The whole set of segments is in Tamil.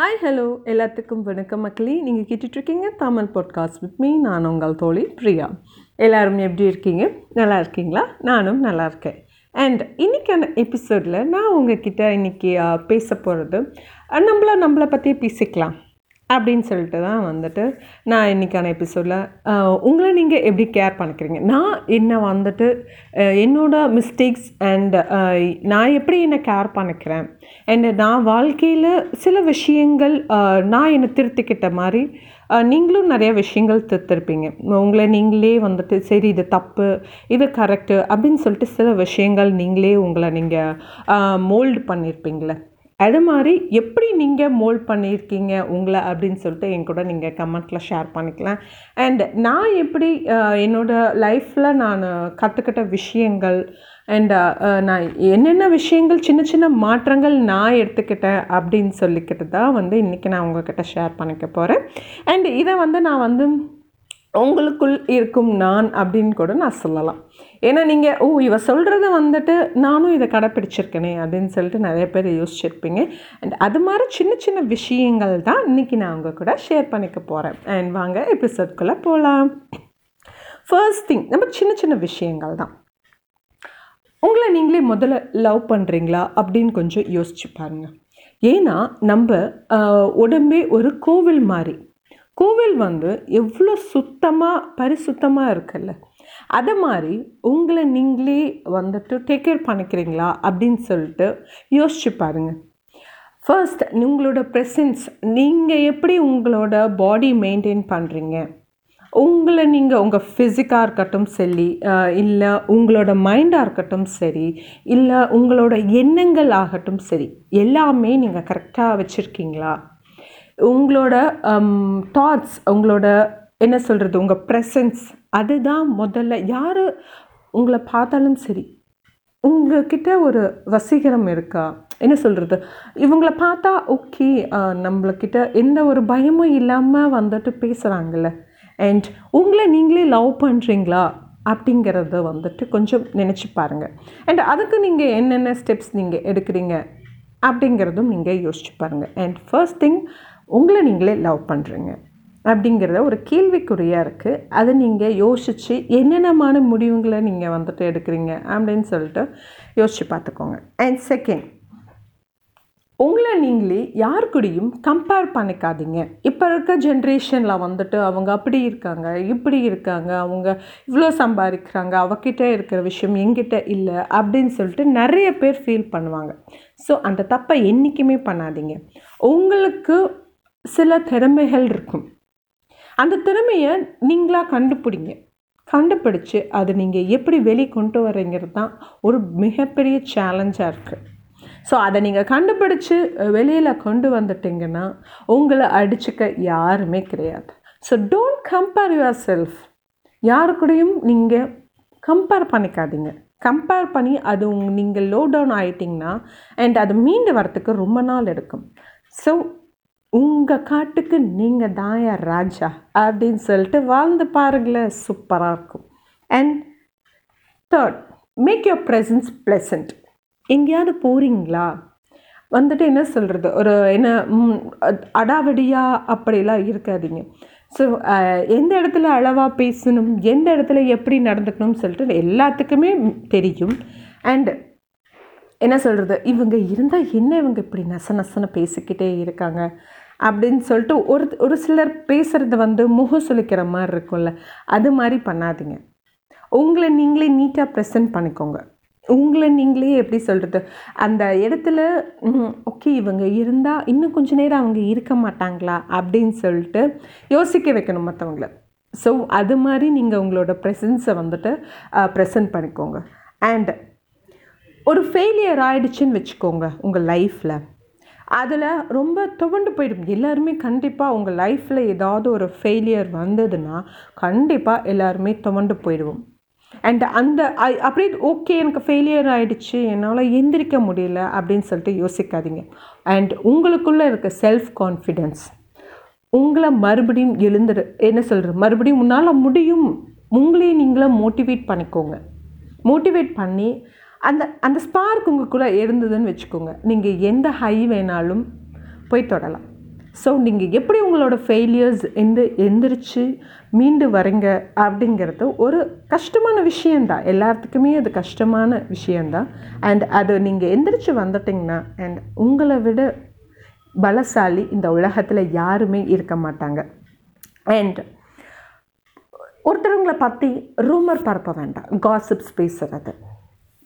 ஹாய் ஹலோ எல்லாத்துக்கும் வணக்கம் மக்களே. நீங்கள் கேட்டுட்ருக்கீங்க தமிழ் பாட்காஸ்ட் வித் மீ நான் உங்கள் தோழி பிரியா. எல்லோரும் எப்படி இருக்கீங்க? நல்லா இருக்கீங்களா? நானும் நல்லா இருக்கேன். அண்ட் இன்றைக்கான எபிசோடில் நான் உங்ககிட்ட இன்றைக்கி பேச போகிறது நம்மள நம்மளை பற்றி பேசிக்கலாம். அப்படின்னு சொல்லிட்டு தான் வந்துட்டு நான் இன்றைக்கான எபிசோடில் உங்களை நீங்கள் எப்படி கேர் பண்ணிக்கிறீங்க? நான் என்ன வந்துட்டு என்னோடய என்னோட மிஸ்டேக்ஸ் அண்ட் நான் எப்படி என்னை கேர் பண்ணிக்கிறேன்? அண்டு நான் வாழ்க்கையில் சில விஷயங்கள் நான் என்னை திருத்திக்கிட்ட மாதிரி நீங்களும் நிறைய விஷயங்கள் திருத்திருப்பீங்க. உங்களை நீங்களே வந்துட்டு சரி இது தப்பு இது கரெக்டு அப்படின்னு சொல்லிட்டு சில விஷயங்கள் நீங்களே உங்களை நீங்கள் மோல்டு பண்ணியிருப்பீங்களே அது மாதிரி எப்படி நீங்கள் மோல்ட் பண்ணியிருக்கீங்க உங்களை அப்படின்னு சொல்லிட்டு என் கூட நீங்கள் கமெண்ட்டில் ஷேர் பண்ணிக்கலாம். அண்ட் நான் எப்படி என்னோட லைஃப்பில் நான் கற்றுக்கிட்ட விஷயங்கள் அண்ட் நான் என்னென்ன விஷயங்கள் சின்ன சின்ன மாற்றங்கள் நான் எடுத்துக்கிட்டேன் அப்படின்னு சொல்லிக்கிட்டு தான் வந்து இன்றைக்கி நான் உங்ககிட்ட ஷேர் பண்ணிக்க போகிறேன் அண்ட் இதை வந்து நான் வந்து உங்களுக்குள் இருக்கும் நான் அப்படின்னு கூட நான் சொல்லலாம். ஏன்னா நீங்கள் ஓ இவ சொல்கிறத வந்துட்டு நானும் இதை கடைப்பிடிச்சிருக்கேனே அப்படின்னு சொல்லிட்டு நிறைய பேர் யோசிச்சிருப்பீங்க. அண்ட் அது மாதிரி சின்ன சின்ன விஷயங்கள் தான் இன்றைக்கி நான் உங்கள் கூட ஷேர் பண்ணிக்க போகிறேன் அண்ட் வாங்க எபிசோட்குள்ளே போகலாம் ஃபர்ஸ்ட் திங் நம்ம சின்ன சின்ன விஷயங்கள் தான். உங்களை நீங்களே முதல்ல லவ் பண்ணுறீங்களா அப்படின்னு கொஞ்சம் யோசிச்சு பாருங்கள் ஏன்னா நம்ம உடம்பே ஒரு கோவில் மாதிரி. கோவில் வந்து எவ்வளோ சுத்தமாக பரிசுத்தமாக இருக்குல்ல? அதை மாதிரி உங்களை நீங்களே வந்துட்டு டேக் கேர் பண்ணிக்கிறீங்களா அப்படின்னு சொல்லிட்டு யோசிச்சு பாருங்கள் ஃபர்ஸ்ட் உங்களோட ப்ரெசன்ஸ் நீங்கள் எப்படி உங்களோட பாடி மெயின்டைன் பண்ணுறீங்க உங்களை நீங்கள் உங்கள் ஃபிசிக்காக இருக்கட்டும் சரி இல்லை உங்களோட மைண்டாக இருக்கட்டும் சரி இல்லை உங்களோட எண்ணங்கள் ஆகட்டும் சரி எல்லாமே நீங்கள் கரெக்டாக வச்சுருக்கீங்களா? உங்களோட தாட்ஸ் உங்களோட என்ன சொல்கிறது உங்கள் ப்ரெசன்ஸ் அதுதான் முதல்ல. யார் உங்களை பார்த்தாலும் சரி உங்ககிட்ட ஒரு வசீகரம் இருக்கா? என்ன சொல்கிறது இவங்கள பார்த்தா ஓகே நம்மளக்கிட்ட எந்த ஒரு பயமும் இல்லாமல் வந்துட்டு பேசுகிறாங்கல்ல அண்ட் உங்களை நீங்களே லவ் பண்ணுறீங்களா அப்படிங்கிறத வந்துட்டு கொஞ்சம் நினச்சி பாருங்கள் அண்ட் அதுக்கு நீங்கள் என்னென்ன ஸ்டெப்ஸ் நீங்கள் எடுக்கிறீங்க? அப்படிங்கிறதும் நீங்கள் யோசிச்சு பாருங்கள் அண்ட் ஃபர்ஸ்ட் திங் உங்களை நீங்களே லவ் பண்ணுறீங்க அப்படிங்கிறத ஒரு கேள்விக்குறியாக இருக்குது அதை நீங்கள் யோசித்து என்னென்னமான முடிவுகளை நீங்கள் வந்துட்டு எடுக்கிறீங்க அப்படின்னு சொல்லிட்டு யோசித்து பார்த்துக்கோங்க. அண்ட் செகண்ட் உங்களை நீங்களே யார் கூடயும் கம்பேர் பண்ணிக்காதீங்க. இப்போ இருக்க ஜென்ரேஷனில் வந்துட்டு அவங்க அப்படி இருக்காங்க இப்படி இருக்காங்க அவங்க இவ்வளோ சம்பாதிக்கிறாங்க அவகிட்ட இருக்கிற விஷயம் எங்கிட்ட இல்லை அப்படின்னு சொல்லிட்டு நிறைய பேர் ஃபீல் பண்ணுவாங்க. ஸோ அந்த தப்பை என்றைக்குமே பண்ணாதீங்க. உங்களுக்கு சில திறமைகள் இருக்கும். அந்த திறமையை நீங்களாக கண்டுபிடிங்க. கண்டுபிடிச்சு அதை நீங்கள் எப்படி வெளி கொண்டு வரீங்கிறது தான் ஒரு மிகப்பெரிய சேலஞ்சாக இருக்குது ஸோ அதை நீங்கள் கண்டுபிடிச்சு வெளியில் கொண்டு வந்துட்டிங்கன்னா உங்களை அடிச்சுக்க யாருமே கிடையாது. So don't compare yourself யாரு கூடயும் நீங்கள் கம்பேர் பண்ணிக்காதீங்க. கம்பேர் பண்ணி அது உங் நீங்கள் லோ டவுன் ஆகிட்டிங்கன்னா அண்ட் அது மீண்டு வரத்துக்கு ரொம்ப நாள் எடுக்கும். ஸோ உங்கள் காட்டுக்கு நீங்கள் தான் யார் ராஜா அப்படின்னு சொல்லிட்டு வாழ்ந்து பாருங்களேன் சூப்பராக இருக்கும். And third make your presence pleasant எங்கேயாவது போகிறீங்களா வந்துட்டு என்ன சொல்கிறது ஒரு என்ன அடாவடியாக அப்படிலாம் இருக்காதீங்க. ஸோ எந்த இடத்துல அளவாக பேசணும் எந்த இடத்துல எப்படி நடந்துக்கணும்னு சொல்லிட்டு எல்லாத்துக்குமே தெரியும். அண்ட் என்ன சொல்கிறது இவங்க இருந்தால் என்ன இவங்க இப்படி நச நசன பேசிக்கிட்டே இருக்காங்க? அப்படின்னு சொல்லிட்டு ஒரு ஒரு சிலர் பேசுகிறது வந்து முகம் சுழிக்கிற மாதிரி இருக்கும்ல. அது மாதிரி பண்ணாதீங்க. உங்களை நீங்களே நீட்டாக ப்ரெசென்ட் பண்ணிக்கோங்க. உங்களை நீங்களே எப்படி சொல்கிறது அந்த இடத்துல ஓகே இவங்க இருந்தால் இன்னும் கொஞ்ச நேரம் அவங்க இருக்க மாட்டாங்களா அப்படின்னு சொல்லிட்டு யோசிக்க வைக்கணும் மற்றவங்கள ஸோ அது மாதிரி நீங்கள் உங்களோட ப்ரெசன்ஸை வந்துட்டு ப்ரெசென்ட் பண்ணிக்கோங்க. அண்ட் ஒரு ஃபெயிலியர் ஆகிடுச்சின்னு வச்சுக்கோங்க உங்கள் லைஃப்பில் அதில் ரொம்ப துவண்டு போயிடும். எல்லாருமே கண்டிப்பாக உங்கள் லைஃப்பில் ஏதாவது ஒரு ஃபெயிலியர் வந்ததுன்னா கண்டிப்பாக எல்லாருமே துவண்டு போயிடுவோம். அண்ட் அந்த அப்படியே ஓகே எனக்கு ஃபெயிலியர் ஆகிடுச்சு என்னால் எந்திரிக்க முடியல அப்படின்னு சொல்லிட்டு யோசிக்காதீங்க. அண்ட் உங்களுக்குள்ளே இருக்க செல்ஃப் கான்ஃபிடென்ஸ் உங்களை மறுபடியும் எழுந்துரு என்ன சொல்கிறது மறுபடியும் உன்னால் முடியும். உங்களே நீங்களே மோட்டிவேட் பண்ணிக்கோங்க. மோட்டிவேட் பண்ணி அந்த அந்த ஸ்பார்க் உங்களுக்குள்ளே இருந்ததுன்னு வச்சுக்கோங்க. நீங்கள் எந்த ஹை வேணாலும் போய் தொடலாம். ஸோ நீங்கள் எப்படி உங்களோட ஃபெயிலியர்ஸ் எந்த எந்திரிச்சு மீண்டு வரீங்க அப்படிங்கிறது ஒரு கஷ்டமான விஷயந்தான் எல்லாத்துக்குமே அது கஷ்டமான விஷயந்தான் அண்ட் அது நீங்கள் எந்திரிச்சு வந்துட்டிங்கன்னா அண்ட் உங்களை விட பலசாலி இந்த உலகத்தில் யாருமே இருக்க மாட்டாங்க. அண்ட் ஒருத்தருங்களை பற்றி ரூமர் பரப்ப வேண்டாம். காசிப்ஸ் பேசுகிறது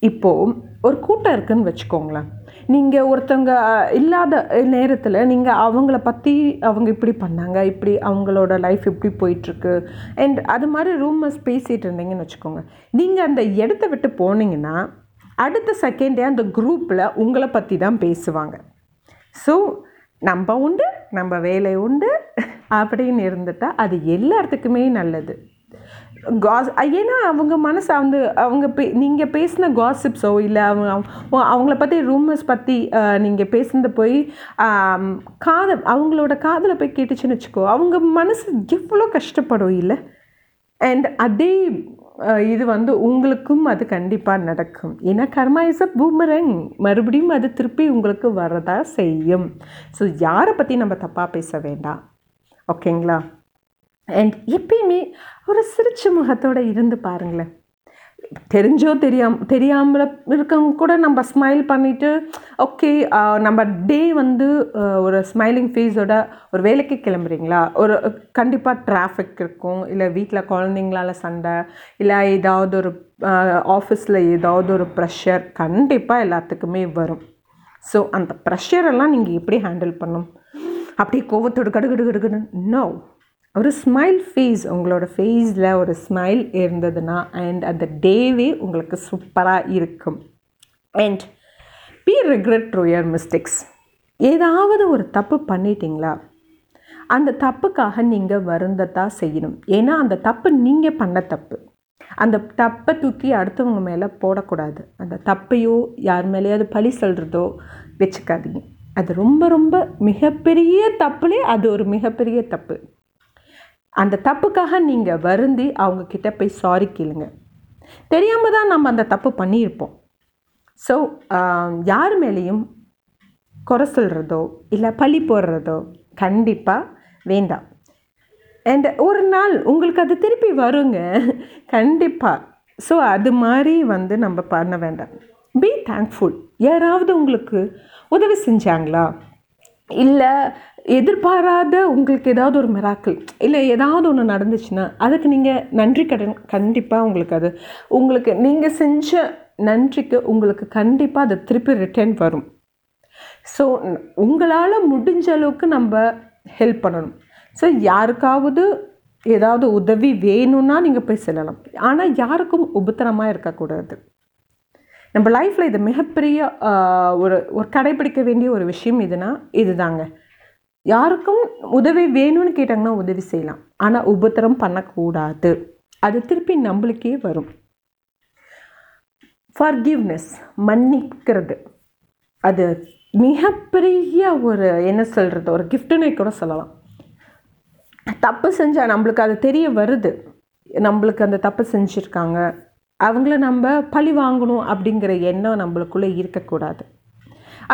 இப்போது ஒரு கூட்டம் இருக்குன்னு வச்சுக்கோங்களேன். நீங்கள் ஒருத்தவங்க இல்லாத நேரத்தில் நீங்கள் அவங்கள பற்றி அவங்க இப்படி பண்ணாங்க இப்படி அவங்களோட லைஃப் இப்படி போயிட்டுருக்கு. அண்ட் அது மாதிரி ரூமர்ஸ் பேசிகிட்டு இருந்தீங்கன்னு வச்சுக்கோங்க. நீங்கள் அந்த இடத்த விட்டு போனீங்கன்னா அடுத்த செகண்டே அந்த குரூப்பில் உங்களை பற்றி தான் பேசுவாங்க. ஸோ நம்ம உண்டு நம்ம வேலை உண்டு அப்படின்னு இருந்துட்டா அது எல்லாத்துக்குமே நல்லது. காஸ் ஏன்னா அவங்க மனசு வந்து அவங்க பே நீங்கள் பேசின காசிப்ஸோ இல்லை அவங்க அவங்க- அவங்கள பற்றி ரூமர்ஸ் பற்றி நீங்கள் பேசுனது போய் காதல் அவங்களோட காதில் போய் கேட்டுச்சுன்னு வச்சுக்கோ அவங்க மனசு எவ்வளோ கஷ்டப்படும் இல்லை? அண்ட் அதே இது வந்து உங்களுக்கும் அது கண்டிப்பாக நடக்கும். ஏன்னா கர்மா இஸ் அ பூமரங் மறுபடியும் அது திருப்பி உங்களுக்கு வரதா செய்யும். ஸோ யாரை பற்றி நம்ம தப்பாக பேச வேண்டாம்? ஓகேங்களா அண்ட் எப்பயுமே ஒரு சிரிச்ச முகத்தோட இருந்து பாருங்களேன். தெரிஞ்சோ தெரியாம தெரியாமல் இருக்கவங்க கூட நம்ம ஸ்மைல் பண்ணிவிட்டு ஓகே நம்ம டே வந்து ஒரு ஸ்மைலிங் ஃபேஸோட ஒரு வேலைக்கு கிளம்புறீங்களா? ஒரு கண்டிப்பாக டிராஃபிக் இருக்கும். இல்லை வீட்டில் குழந்தைங்களால சண்டை இல்லை ஏதாவது ஒரு ஆஃபீஸில் ஏதாவது ஒரு ப்ரெஷர் கண்டிப்பாக எல்லாத்துக்குமே வரும். ஸோ அந்த ப்ரெஷரெல்லாம் நீங்கள் எப்படி ஹேண்டில் பண்ணும்? அப்படியே கோவத்தோடு கடுகடு கடுகுன்னு நோ ஒரு ஸ்மைல் ஃபேஸ் உங்களோட ஃபேஸில் ஒரு ஸ்மைல் இருந்ததுன்னா அண்ட் அந்த டேவே உங்களுக்கு சூப்பராக இருக்கும். And be regret through your mistakes ஏதாவது ஒரு தப்பு பண்ணிட்டீங்களா? அந்த தப்புக்காக நீங்கள் வருந்தத்தான் செய்யணும். ஏன்னா அந்த தப்பு நீங்கள் பண்ண தப்பு. அந்த தப்பை தூக்கி அடுத்தவங்க மேலே போடக்கூடாது. அந்த தப்பையோ யார் மேலேயாவது பழி சொல்கிறதோ வச்சுக்காதீங்க. அது ரொம்ப ரொம்ப மிகப்பெரிய தப்புலே அது ஒரு மிகப்பெரிய தப்பு. அந்த தப்புக்காக நீங்கள் வருந்தி அவங்க கிட்ட போய் சாரி கேளுங்க. தெரியாமல் தான் நம்ம அந்த தப்பு பண்ணியிருப்போம். ஸோ யார் மேலேயும் குறை சொல்கிறதோ இல்லை பழி போடுறதோ கண்டிப்பாக வேண்டாம். அண்ட் ஒரு நாள் உங்களுக்கு அது திருப்பி வருங்க. கண்டிப்பாக ஸோ அது மாதிரி வந்து நம்ம பண்ண வேண்டாம். பி தேங்க்ஃபுல் யாராவது உங்களுக்கு உதவி செஞ்சாங்களா? இல்லை எதிர்பாராத உங்களுக்கு ஏதாவது ஒரு மிராக்கிள் இல்லை ஏதாவது ஒன்று நடந்துச்சுன்னா அதுக்கு நீங்கள் நன்றி கடன் கண்டிப்பாக உங்களுக்கு அது உங்களுக்கு நீங்கள் செஞ்ச நன்றிக்கு உங்களுக்கு கண்டிப்பாக அது திருப்பி ரிட்டர்ன் வரும். ஸோ உங்களால் முடிஞ்ச அளவுக்கு நம்ம ஹெல்ப் பண்ணணும். ஸோ யாருக்காவது ஏதாவது உதவி வேணும்னா நீங்கள் போய் செல்லலாம். ஆனால் யாருக்கும் உபத்திரமாக இருக்கக்கூடாது. நம்ம லைஃப்பில் இது மிகப்பெரிய ஒரு ஒரு கடைபிடிக்க வேண்டிய ஒரு விஷயம் இதுனா இதுதாங்க. யாருக்கும் உதவி வேணும்னு கேட்டாங்கன்னா உதவி செய்யலாம். ஆனால் உபத்திரம் பண்ணக்கூடாது. அது திருப்பி நம்மளுக்கே வரும். ஃபர்கிவ்னஸ் மன்னிக்கிறது. அது மிகப்பெரிய ஒரு என்ன சொல்கிறது ஒரு கிஃப்ட்டுன்னு கூட சொல்லலாம். தப்பு செஞ்சால் நம்மளுக்கு அது தெரிய வருது. நம்மளுக்கு அந்த தப்பு செஞ்சுருக்காங்க. அவங்கள நம்ம பழி வாங்கணும் அப்படிங்கிற எண்ணம் நம்மளுக்குள்ளே இருக்கக்கூடாது.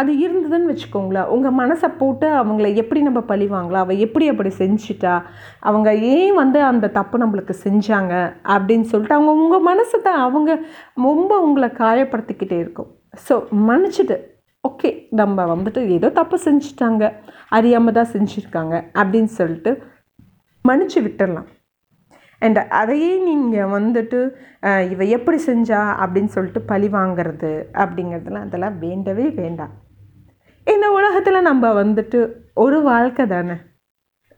அது இருந்ததுன்னு வச்சுக்கோங்களேன். உங்கள் மனசை போட்டு அவங்கள எப்படி நம்ம பழி வாங்கலாம்? அவள் எப்படி அப்படி செஞ்சிட்டா? அவங்க ஏன் வந்து அந்த தப்பு நம்மளுக்கு செஞ்சாங்க? அப்படின்னு சொல்லிட்டு அவங்க உங்கள் மனசை தான் அவங்க ரொம்ப உங்களை காயப்படுத்திக்கிட்டே இருக்கும். ஸோ மன்னிச்சிட்டு ஓகே நம்ம வந்துட்டு ஏதோ தப்பு செஞ்சுட்டாங்க. அறியாமல் தான் செஞ்சுருக்காங்க. அப்படின்னு சொல்லிட்டு மன்னிச்சு விட்டுடலாம் அண்ட் அதையே நீங்கள் வந்துட்டு இவ எப்படி செஞ்சா? அப்படின்னு சொல்லிட்டு பழி வாங்கிறது அப்படிங்கிறதுலாம் அதெல்லாம் வேண்டவே வேண்டாம். இந்த உலகத்தில் நம்ம வந்துட்டு ஒரு வாழ்க்கை தானே?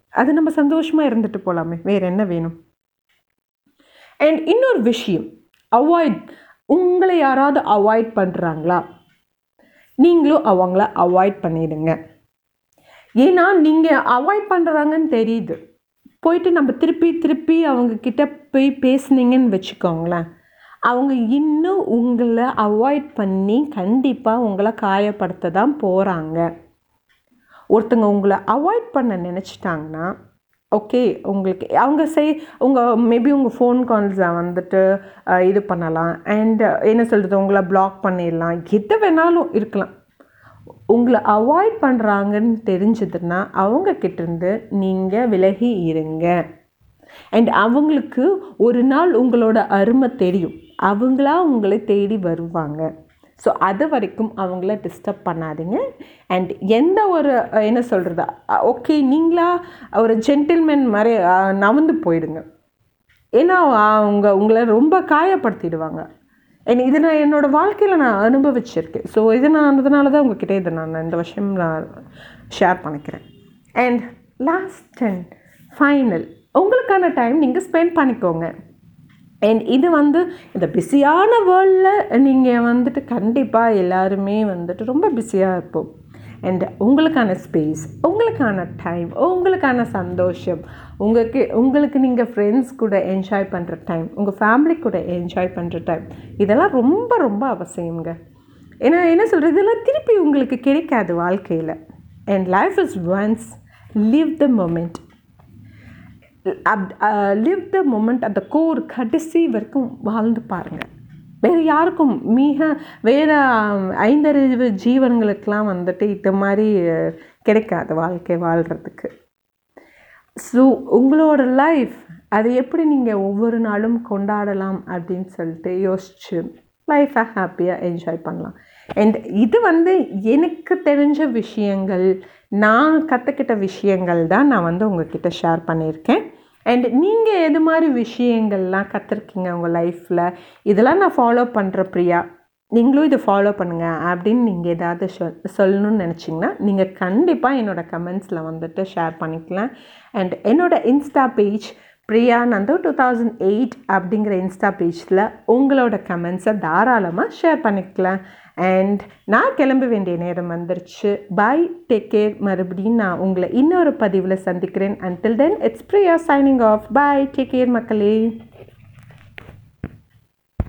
அது நம்ம சந்தோஷமாக இருந்துட்டு போகலாமே வேறு என்ன வேணும்? அண்ட் இன்னொரு விஷயம் அவாய்ட் உங்களை யாராவது அவாய்ட் பண்ணுறாங்களா நீங்களும் அவங்கள அவாய்ட் பண்ணிடுங்க. ஏன்னா நீங்கள் அவாய்ட் பண்ணுறாங்கன்னு தெரியுது. போயிட்டு நம்ம திருப்பி திருப்பி அவங்கக்கிட்ட போய் பேசுனீங்கன்னு வச்சுக்கோங்களேன். அவங்க இன்னும் உங்களை அவாய்ட் பண்ணி கண்டிப்பாக உங்களை காயப்படுத்த தான் போகிறாங்க ஒருத்தங்க உங்களை அவாய்ட் பண்ண நினச்சிட்டாங்கன்னா ஓகே உங்களுக்கு அவங்க செய் உங்கள் மேபி உங்கள் ஃபோன் கால்ஸை வந்துட்டு இது பண்ணலாம். அண்ட் என்ன சொல்கிறது உங்களை பிளாக் பண்ணிடலாம். எது வேணாலும் இருக்கலாம். உங்களை அவாய்ட் பண்ணுறாங்கன்னு தெரிஞ்சதுன்னா அவங்கக்கிட்டேருந்து நீங்கள் விலகி இருங்க. அண்ட் அவங்களுக்கு ஒரு நாள் உங்களோட அருமை தெரியும். அவங்களா உங்களை தேடி வருவாங்க. ஸோ அது வரைக்கும் அவங்கள டிஸ்டர்ப் பண்ணாதீங்க. அண்ட் எந்த ஒரு என்ன சொல்கிறது ஓகே நீங்களா ஒரு ஜென்டில்மேன் மாதிரி நவந்து போயிடுங்க. ஏன்னா அவங்க உங்களை ரொம்ப காயப்படுத்திடுவாங்க. என் இது நான் என்னோடய வாழ்க்கையில் நான் அனுபவிச்சிருக்கேன். ஸோ இது நான் அதனால தான் உங்ககிட்ட இதை நான் இந்த விஷயம் நான் ஷேர் பண்ணிக்கிறேன். அண்ட் லாஸ்ட் அண்ட் ஃபைனல் உங்களுக்கான டைம் நீங்கள் ஸ்பெண்ட் பண்ணிக்கோங்க. அண்ட் இது வந்து இந்த பிஸியான வேர்ல்டில் நீங்கள் வந்துட்டு கண்டிப்பாக எல்லாருமே வந்துட்டு ரொம்ப பிஸியாக இருப்போம். அண்ட் உங்களுக்கான ஸ்பேஸ் உங்களுக்கான டைம் உங்களுக்கான சந்தோஷம் உங்களுக்கு உங்களுக்கு நீங்கள் ஃப்ரெண்ட்ஸ் கூட என்ஜாய் பண்ணுற டைம் உங்கள் ஃபேமிலி கூட என்ஜாய் பண்ணுற டைம் இதெல்லாம் ரொம்ப ரொம்ப அவசியங்க ஏன்னா என்ன சொல்கிறது இதெல்லாம் திருப்பி உங்களுக்கு கிடைக்காது வாழ்க்கையில். And life is once leave the moment live the moment அந்த கோர் கடைசி வரைக்கும் வாழ்ந்து பாருங்கள் வேறு யாருக்கும் மிக வேறு ஐந்தறிவு ஜீவன்களுக்கெலாம் வந்துட்டு இந்த மாதிரி கிடைக்காது வாழ்க்கை வாழ்கிறதுக்கு ஸோ உங்களோட லைஃப் அதை எப்படி நீங்கள் ஒவ்வொரு நாளும் கொண்டாடலாம் அப்படின்னு சொல்லிட்டு யோசிச்சு லைஃப்பை ஹாப்பியாக என்ஜாய் பண்ணலாம். அண்ட் இது வந்து எனக்கு தெரிஞ்ச விஷயங்கள் நான் கற்றுக்கிட்ட விஷயங்கள் தான் நான் வந்து உங்ககிட்ட ஷேர் பண்ணியிருக்கேன். அண்ட் நீங்கள் எது மாதிரி விஷயங்கள்லாம் கற்றுருக்கீங்க உங்கள் லைஃப்பில் இதெல்லாம் நான் ஃபாலோ பண்ணுற பிரியா நீங்களும் இதை ஃபாலோ பண்ணுங்கள் அப்படின்னு நீங்கள் ஏதாவது சொல் சொல்லணும்னு நினச்சிங்கன்னா நீங்கள் கண்டிப்பாக என்னோடய கமெண்ட்ஸில் வந்துட்டு ஷேர் பண்ணிக்கலாம். அண்ட் என்னோடய insta page Priya Nandu two thousand eight அப்படிங்கிற இன்ஸ்டா பேஜில் உங்களோட கமெண்ட்ஸை தாராளமாக ஷேர் பண்ணிக்கலாம். அண்ட் நான் கிளம்ப வேண்டிய நேரம் வந்துருச்சு. பை டேக் கேர் மறுபடியும் நான் உங்களை இன்னொரு பதிவில் சந்திக்கிறேன். Until then it's Priya signing off bye take care மக்களே.